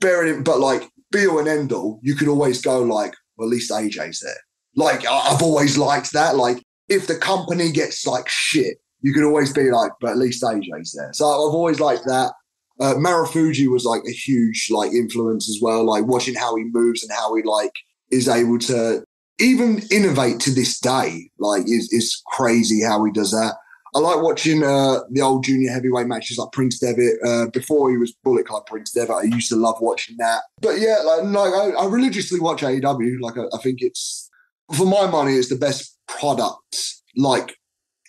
bearing it, but like, be all and end all, you could always go like, well, at least AJ's there. Like, I've always liked that. Like, if the company gets like shit, you could always be like, but at least AJ's there. So I've always liked that. Uh, Marufuji was like a huge like influence as well. Like watching how he moves and how he like is able to even innovate to this day. Like, is is crazy how he does that. I like watching uh, the old junior heavyweight matches like Prince Devitt. Uh, before he was Bullet Club Prince Devitt, I used to love watching that. But yeah, like, like I, I religiously watch AEW. Like, I, I think it's for my money, it's the best product. Like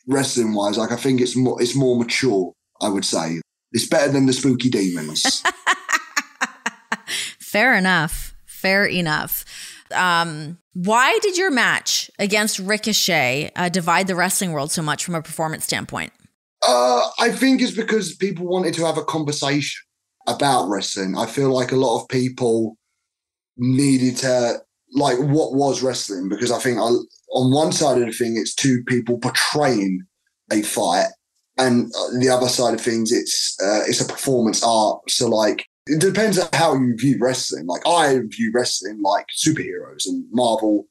wrestling wise, like I think it's more it's more mature. I would say it's better than the Spooky Demons. Fair enough. Fair enough. Um, why did your match against Ricochet uh, divide the wrestling world so much from a performance standpoint? Uh, I think it's because people wanted to have a conversation about wrestling. I feel like a lot of people needed to like what was wrestling because I think I, on one side of the thing it's two people portraying a fight, and the other side of things it's uh, it's a performance art. So like it depends on how you view wrestling. Like I view wrestling like superheroes and Marvel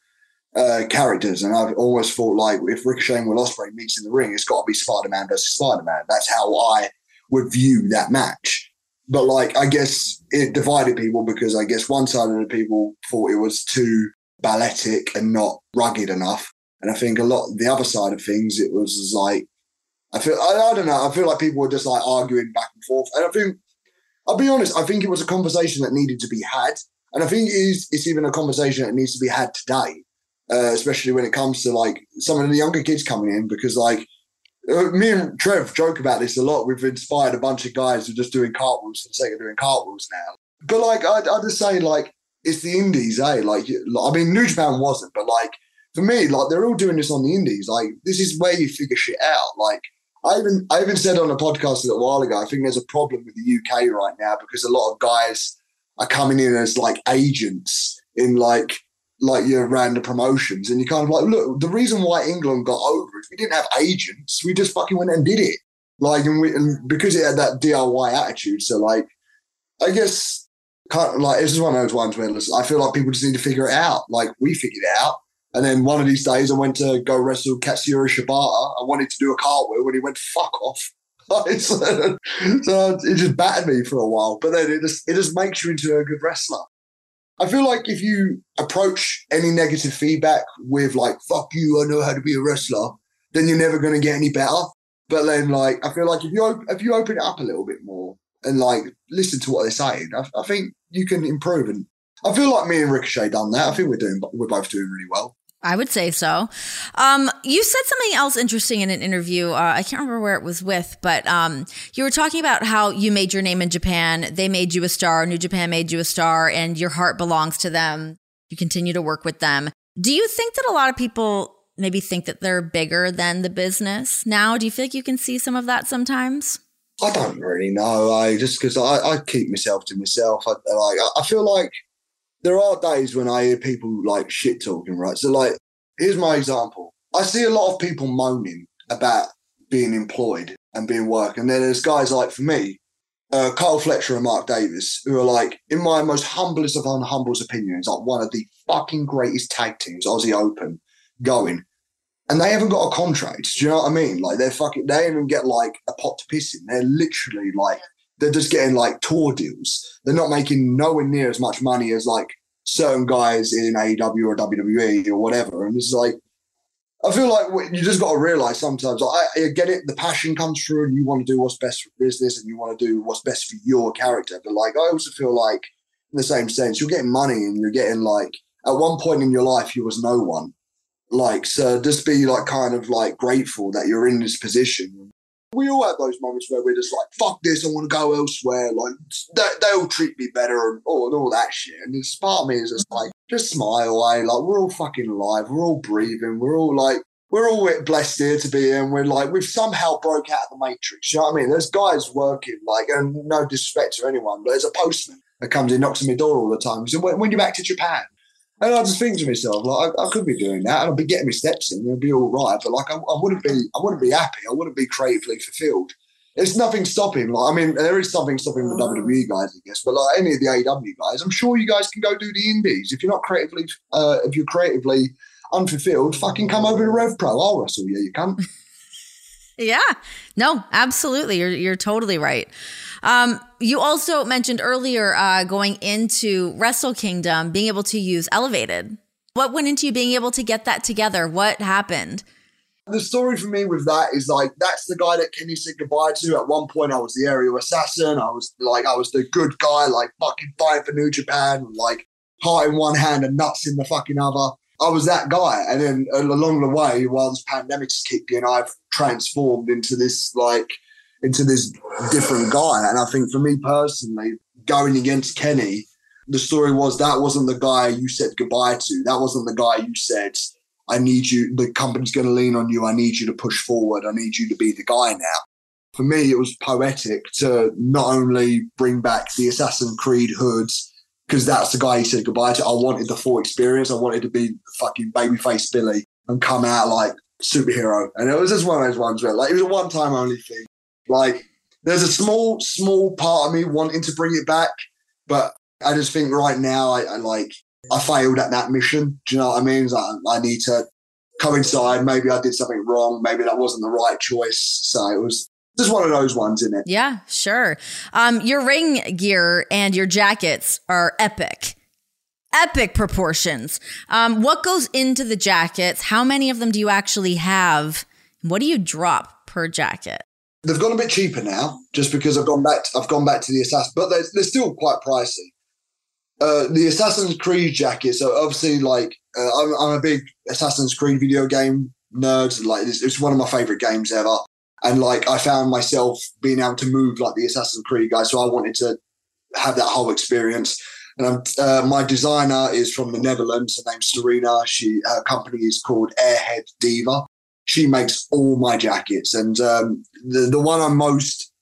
uh, characters, and I've always thought like if Ricochet and Will Ospreay meets in the ring, it's got to be Spider Man versus Spider Man. That's how I would view that match. But like, I guess it divided people because I guess one side of the people thought it was too balletic and not rugged enough, and I think a lot the other side of things it was like I feel I, I don't know I feel like people were just like arguing back and forth, and I think I'll be honest, I think it was a conversation that needed to be had. And I think it is, it's even a conversation that needs to be had today, uh, especially when it comes to like some of the younger kids coming in, because like uh, me and Trev joke about this a lot. We've inspired a bunch of guys who are just doing cartwheels for the sake of doing cartwheels now. But like, I'd, I'd just say like, it's the indies, eh? Like, I mean, New Japan wasn't, but like, for me, like, they're all doing this on the indies. Like, this is where you figure shit out. Like, I even I even said on a podcast a little while ago. I think there's a problem with the UK right now because a lot of guys are coming in as like agents in like like your random promotions, and you kind of like look. The reason why England got over is we didn't have agents. We just fucking went and did it. Like, and, we, and because it had that DIY attitude. So like, I guess can't like this is one of those ones where I feel like people just need to figure it out. Like we figured it out. And then one of these days I went to go wrestle Katsuyori Shibata. I wanted to do a cartwheel and he went, fuck off. so it just battered me for a while. But then it just it just makes you into a good wrestler. I feel like if you approach any negative feedback with like "fuck you," I know how to be a wrestler, then you're never going to get any better. But then, like, I feel like if you if you open it up a little bit more and like listen to what they're saying, I, I think you can improve. And I feel like me and Ricochet done that. I think we're doing we're both doing really well. I would say so. Um, you said something else interesting in an interview. Uh, I can't remember where it was with, but um, you were talking about how you made your name in Japan. They made you a star. New Japan made you a star, and your heart belongs to them. You continue to work with them. Do you think that a lot of people maybe think that they're bigger than the business now? Do you feel like you can see some of that sometimes? I don't really know. I just because I, I keep myself to myself. I like. I feel like there are days when I hear people like shit talking, right? So, like, here's my example. I see a lot of people moaning about being employed and being work. And then there's guys like, for me, uh, Kyle Fletcher and Mark Davis, who are like, in my most humblest of unhumbles opinions, like one of the fucking greatest tag teams, Aussie Open, going. And they haven't got a contract. Do you know what I mean? Like they're fucking, they even get like a pot to piss in. They're literally like they're just getting like tour deals. They're not making nowhere near as much money as like certain guys in AEW or WWE or whatever. And it's like, I feel like you just got to realize sometimes, like, I, get it, the passion comes through and you want to do what's best for business and you want to do what's best for your character. But like, I also feel like, in the same sense, you're getting money and you're getting like, at one point in your life, you was no one. Like, so just be like kind of like grateful that you're in this position we all have those moments where we're just like, fuck this, I want to go elsewhere. Like, they, they'll treat me better and all, and all that shit. And this part of me is just like, just smile, eh? Like, we're all fucking alive. We're all breathing. We're all like, we're all blessed here to be in. We're like, we've somehow broke out of the matrix. You know what I mean? There's guys working, like, and no disrespect to anyone, but there's a postman that comes in, knocks on my door all the time. He said, when, when you back to Japan? And I just think to myself, like, I, I, could be doing that, and I'd be getting my steps in, and it'd be all right. But like, I, I, wouldn't be, I wouldn't be happy. I wouldn't be creatively fulfilled. There's nothing stopping. Like, I mean, there is something stopping the WWE guys, I guess. But like any of the AEW guys, I'm sure you guys can go do the indies. If you're not creatively, uh, if you're creatively unfulfilled, fucking come over to Rev Pro. I'll wrestle you. You can. yeah. No, absolutely. You're you're totally right. Um, you also mentioned earlier uh, going into Wrestle Kingdom, being able to use Elevated. What went into you being able to get that together? What happened? The story for me with that is like that's the guy that Kenny said goodbye to. At one point, I was the aerial assassin. I was like, I was the good guy, like fucking fighting for New Japan, like heart in one hand and nuts in the fucking other. I was that guy. And then along the way, while this pandemic's kicked in, I've transformed into this like into this different guy. And I think for me personally, going against Kenny, the story was that wasn't the guy you said goodbye to. That wasn't the guy you said, I need you, the company's going to lean on you. I need you to push forward. I need you to be the guy now. For me, it was poetic to not only bring back the Assassin's Creed hoods, because that's the guy he said goodbye to. I wanted the full experience. I wanted to be fucking babyface Billy and come out like superhero. And it was just one of those ones where like it was a one time only thing. Like, there's a small, small part of me wanting to bring it back, but I just think right now I, I like I failed at that mission. Do you know what I mean? I, I need to coincide. Maybe I did something wrong. Maybe that wasn't the right choice. So it was just one of those ones, isn't it? Yeah, sure. Um, your ring gear and your jackets are epic. Epic proportions. Um, what goes into the jackets? How many of them do you actually have? What do you drop per jacket? They've gone a bit cheaper now, just because I've gone back. To, I've gone back to the assassin, but they're, they're still quite pricey. Uh, the Assassin's Creed jackets are obviously like uh, I'm, I'm, a big Assassin's Creed video game nerd. Like it's, it's, one of my favorite games ever, and like I found myself being able to move like the Assassin's Creed guy, so I wanted to have that whole experience. And uh, my designer is from the Netherlands. Her name's Serena. She her company is called Airhead Diva, she makes all my jackets, and um, the the one I'm most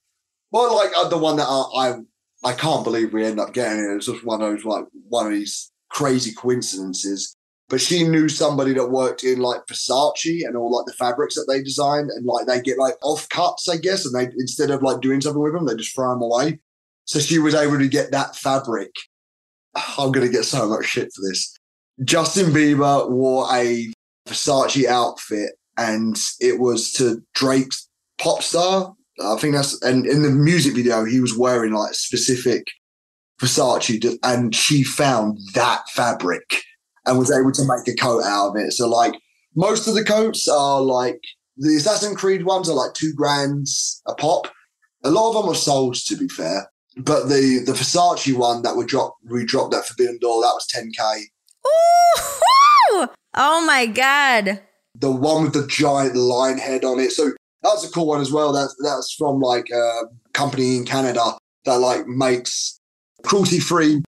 well, like uh, the one that I, I I can't believe we end up getting it. It's just one of those like one of these crazy coincidences. But she knew somebody that worked in like Versace and all like the fabrics that they design, and like they get like off cuts, I guess, and they instead of like doing something with them, they just throw them away. So she was able to get that fabric I'm gonna get so much shit for this. Justin Bieber wore a Versace outfit, and it was to Drake's pop star. I think that's and in the music video he was wearing like specific Versace, and she found that fabric and was able to make a coat out of it. So like most of the coats are like the Assassin's Creed ones are like two grands a pop. A lot of them are sold, to be fair. But the the Versace one that we dropped we dropped that Forbidden Door that was 10k. Ooh, oh my god! The one with the giant lion head on it. So that's a cool one as well. That's that's from like a company in Canada that like makes cruelty free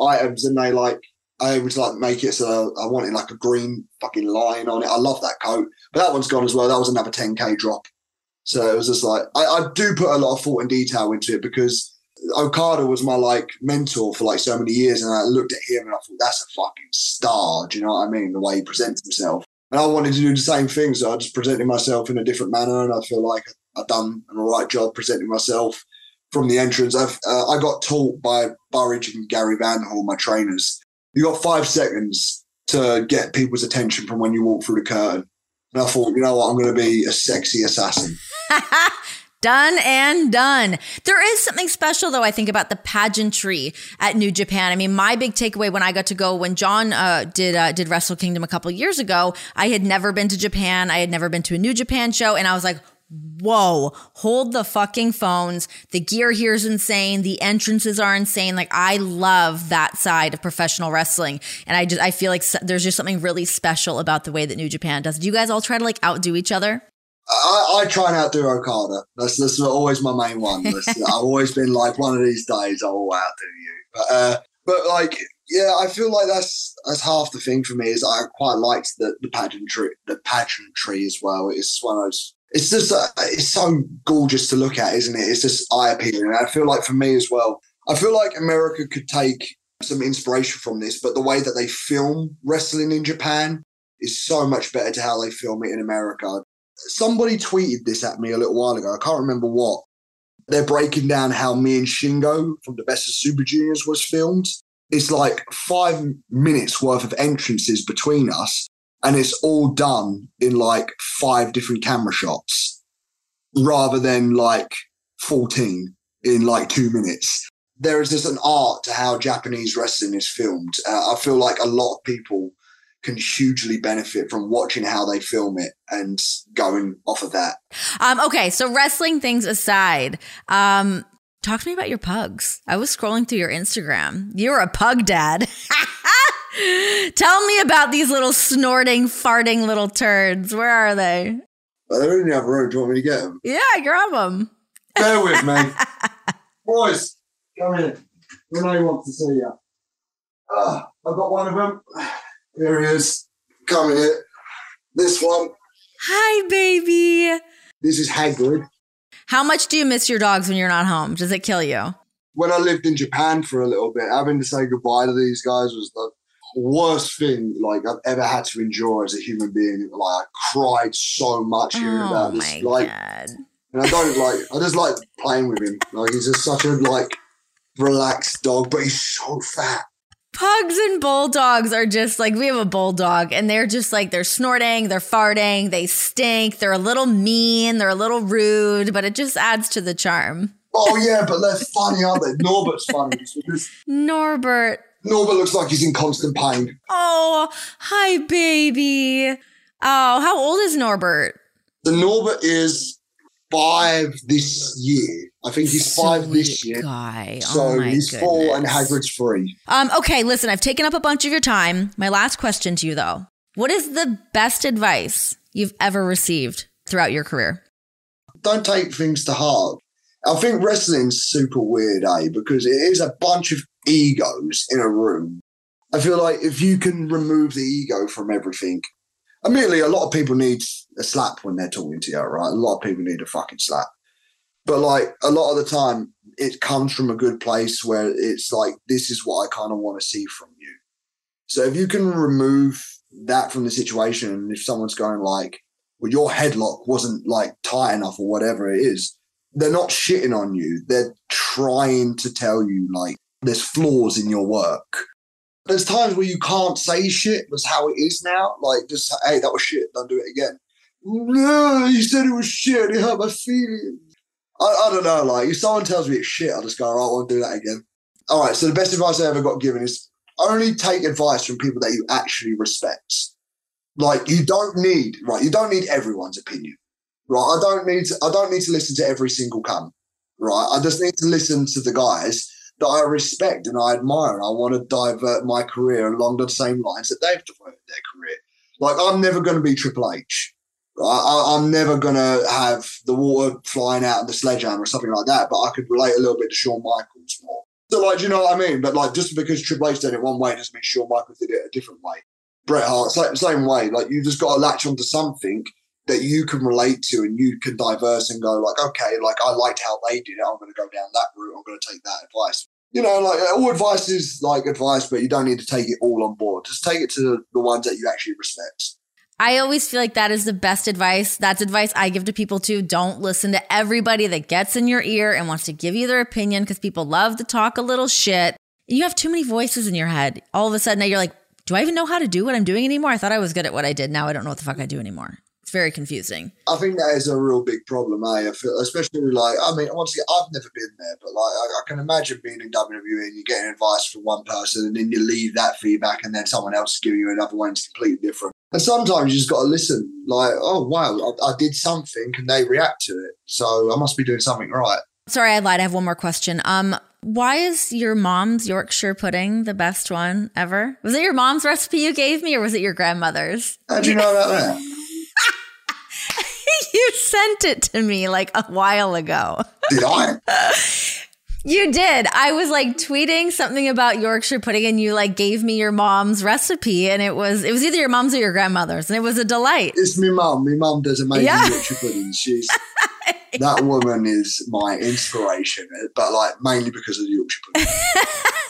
items, and they like I would like make it so I wanted like a green fucking line on it. I love that coat, but that one's gone as well. That was another 10k drop. So it was just like I, I do put a lot of thought and detail into it because Okada was my like mentor for like so many years, and I looked at him and I thought that's a fucking star. Do you know what I mean? The way he presents himself, and I wanted to do the same thing, so I just presented myself in a different manner, and I feel like I've done an all right job presenting myself from the entrance. I've uh, I got taught by Burridge and Gary Vanderhorne, my trainers. You got five seconds to get people's attention from when you walk through the curtain. And I thought, you know what, I'm going to be a sexy assassin. Done and done. There is something special, though, I think, about the pageantry at New Japan. I mean, my big takeaway when I got to go, when Jon uh, did uh, did Wrestle Kingdom a couple years ago, I had never been to Japan. I had never been to a New Japan show. And I was like, whoa, hold the fucking phones. The gear here is insane. The entrances are insane. Like I love that side of professional wrestling. And I just, I feel like there's just something really special about the way that New Japan does. Do you guys all try to like outdo each other? I, I try and outdo Okada. That's that's always my main one. I've always been like, one of these days I will outdo you. But uh, but like, yeah, I feel like that's that's half the thing for me. Is I quite liked the the pageantry, the pageantry as well. It's one of those. It's just uh, it's so gorgeous to look at, isn't it? It's just eye appealing. I feel like for me as well. I feel like America could take some inspiration from this, but the way that they film wrestling in Japan is so much better to how they film it in America somebody tweeted this at me a little while ago. I can't remember what. They're breaking down how me and Shingo from the Best of Super Juniors was filmed. It's like five minutes worth of entrances between us, and it's all done in like five different camera shots rather than like 14 in like two minutes. There is just an art to how Japanese wrestling is filmed. Uh, I feel like a lot of people can hugely benefit from watching how they film it and going off of that. Um, okay, so wrestling things aside, um, talk to me about your pugs. I was scrolling through your Instagram. You're a pug dad. Tell me about these little snorting, farting little turds. Where are they? Well, they're in the other room. Do you want me to get them? Yeah, grab them. Bear with me. Boys, come in. Renee wants to see you. Uh, I've got one of them. There he is. Come here. This one. Hi, baby. This is Hagrid. How much do you miss your dogs when you're not home? Does it kill you? When I lived in Japan for a little bit, having to say goodbye to these guys was the worst thing like I've ever had to endure as a human being. Like I cried so much hearing oh about this. Like, God. and I don't like. I just like playing with him. Like he's just such a like relaxed dog, but he's so fat. Pugs and bulldogs are just like we have a bulldog and they're just like they're snorting, they're farting, they stink, they're a little mean, they're a little rude, but it just adds to the charm. Oh yeah, but they're funny, aren't they? Norbert's funny because Norbert. Looks like he's in constant pain. Oh, hi baby. Oh, how old is Norbert? The Norbert is five this year. I think he's five this year. Guy. So oh he's goodness. four and Hagrid's three. Um, okay, listen, I've taken up a bunch of your time. My last question to you though. What is the best advice you've ever received throughout your career? Don't take things to heart. I think wrestling's super weird, eh? Because it is a bunch of egos in a room. I feel like if you can remove the ego from everything, admittedly, a lot of people need a slap when they're talking to you, right? A lot of people need a fucking slap. But like a lot of the time, it comes from a good place where it's like, this is what I kind of want to see from you. So if you can remove that from the situation, and if someone's going like, well, your headlock wasn't like tight enough or whatever it is, they're not shitting on you. They're trying to tell you like there's flaws in your work. there's times where you can't say shit. That's how it is now. Like just hey, that was shit. Don't do it again. No, you said it was shit. It hurt my feelings. I, I don't know. Like if someone tells me it's shit, I just go, right, I won't do that again. All right. So the best advice I ever got given is only take advice from people that you actually respect. Like you don't need right. You don't need everyone's opinion. Right. I don't need. To, I don't need to listen to every single cunt. Right. I just need to listen to the guys that I respect and I admire, I want to divert my career along the same lines that they've diverted their career. Like I'm never going to be Triple H. I, am never going to have the water flying out of the sledgehammer or something like that, but I could relate a little bit to Shawn Michaels more. So, like, you know what I mean? But, like, just because Triple H did it one way doesn't mean Shawn Michaels did it a different way. Bret Hart, same, same way. Like, you just got to latch onto something that you can relate to and you can diverse and go, like, okay, like, I liked how they did it. I'm going to go down that route. I'm going to take that advice you know, like all advice is like advice, but you don't need to take it all on board. Just take it to the ones that you actually respect. I always feel like that is the best advice. That's advice I give to people too. Don't listen to everybody that gets in your ear and wants to give you their opinion because people love to talk a little shit. You have too many voices in your head. All of a sudden, now you're like, do I even know how to do what I'm doing anymore? I thought I was good at what I did. Now I don't know what the fuck I do anymore. It's very confusing. I think that is a real big problem, eh? I feel, especially like, I mean, honestly, I've never been there, but like, I, I, can imagine being in WWE and you're getting advice from one person and then you leave that feedback and then someone else is giving you another one that's completely different. And sometimes you just got to listen, like, oh, wow, I, I did something and they react to it. So I must be doing something right. Sorry, I lied. I have one more question. Um, why is your mom's Yorkshire pudding the best one ever? Was it your mom's recipe you gave me, or was it your grandmother's? How do you know about that? you sent it to me like a while ago. Did I? You did. I was like tweeting something about Yorkshire pudding and you like gave me your mom's recipe and it was it was either your mom's or your grandmother's and it was a delight. It's my mom. My mom does amazing yeah. Yorkshire pudding. She's that woman is my inspiration, but like mainly because of the Yorkshire pudding.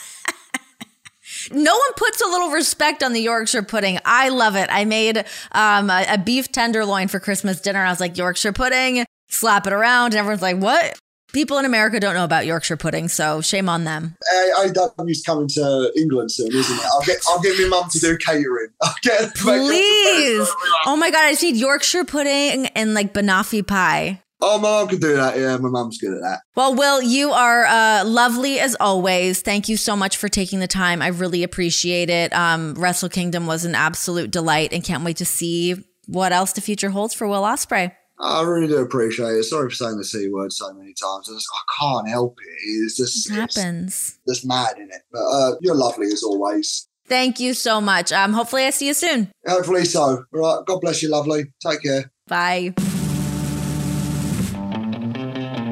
No one puts a little respect on the Yorkshire pudding. I love it. I made um, a, a, beef tenderloin for Christmas dinner. I was like, Yorkshire pudding, slap it around. And everyone's like, what? People in America don't know about Yorkshire pudding, so shame on them. AEW's coming to England soon, isn't it? I'll get I'll get my mum to do catering. I'll get please. Oh my god, I just need Yorkshire pudding and like banoffee pie. Oh, my mom can do that. Yeah, my mom's good at that. Well, Will, you are uh, lovely as always. Thank you so much for taking the time. I really appreciate it. Um, Wrestle Kingdom was an absolute delight, and can't wait to see what else the future holds for Will Ospreay. I really do appreciate it. Sorry for saying the c word so many times. I, just, I can't help it. It's just it happens. It's just mad in it. But uh, you're lovely as always. Thank you so much. Um, hopefully, I see you soon. Hopefully so. All right. God bless you, lovely. Take care. Bye.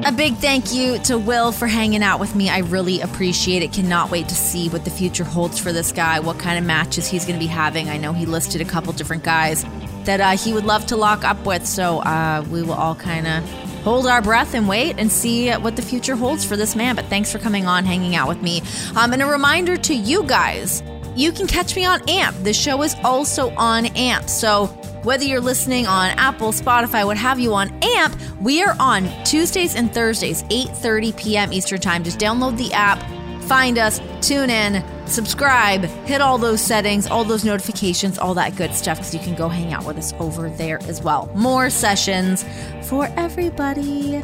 A big thank you to Will for hanging out with me. I really appreciate it. Cannot wait to see what the future holds for this guy, what kind of matches he's going to be having. I know he listed a couple different guys that uh, he would love to lock up with. So uh, we will all kind of hold our breath and wait and see what the future holds for this man. But thanks for coming on, hanging out with me. Um, and a reminder to you guys you can catch me on AMP. The show is also on AMP. So whether you're listening on Apple, Spotify, what have you on AMP, we are on Tuesdays and Thursdays, 8:30 p.m. Eastern Time. Just download the app, find us, tune in, subscribe, hit all those settings, all those notifications, all that good stuff because you can go hang out with us over there as well. More sessions for everybody.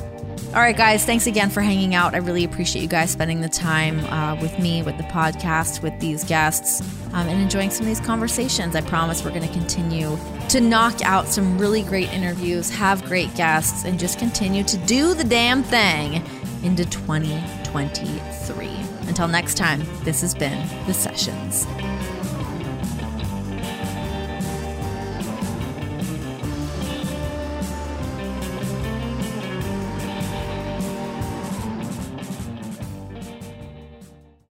All right, guys, thanks again for hanging out. I really appreciate you guys spending the time uh, with me, with the podcast, with these guests, um, and enjoying some of these conversations. I promise we're going to continue to knock out some really great interviews, have great guests, and just continue to do the damn thing into 2023. Until next time, this has been The Sessions.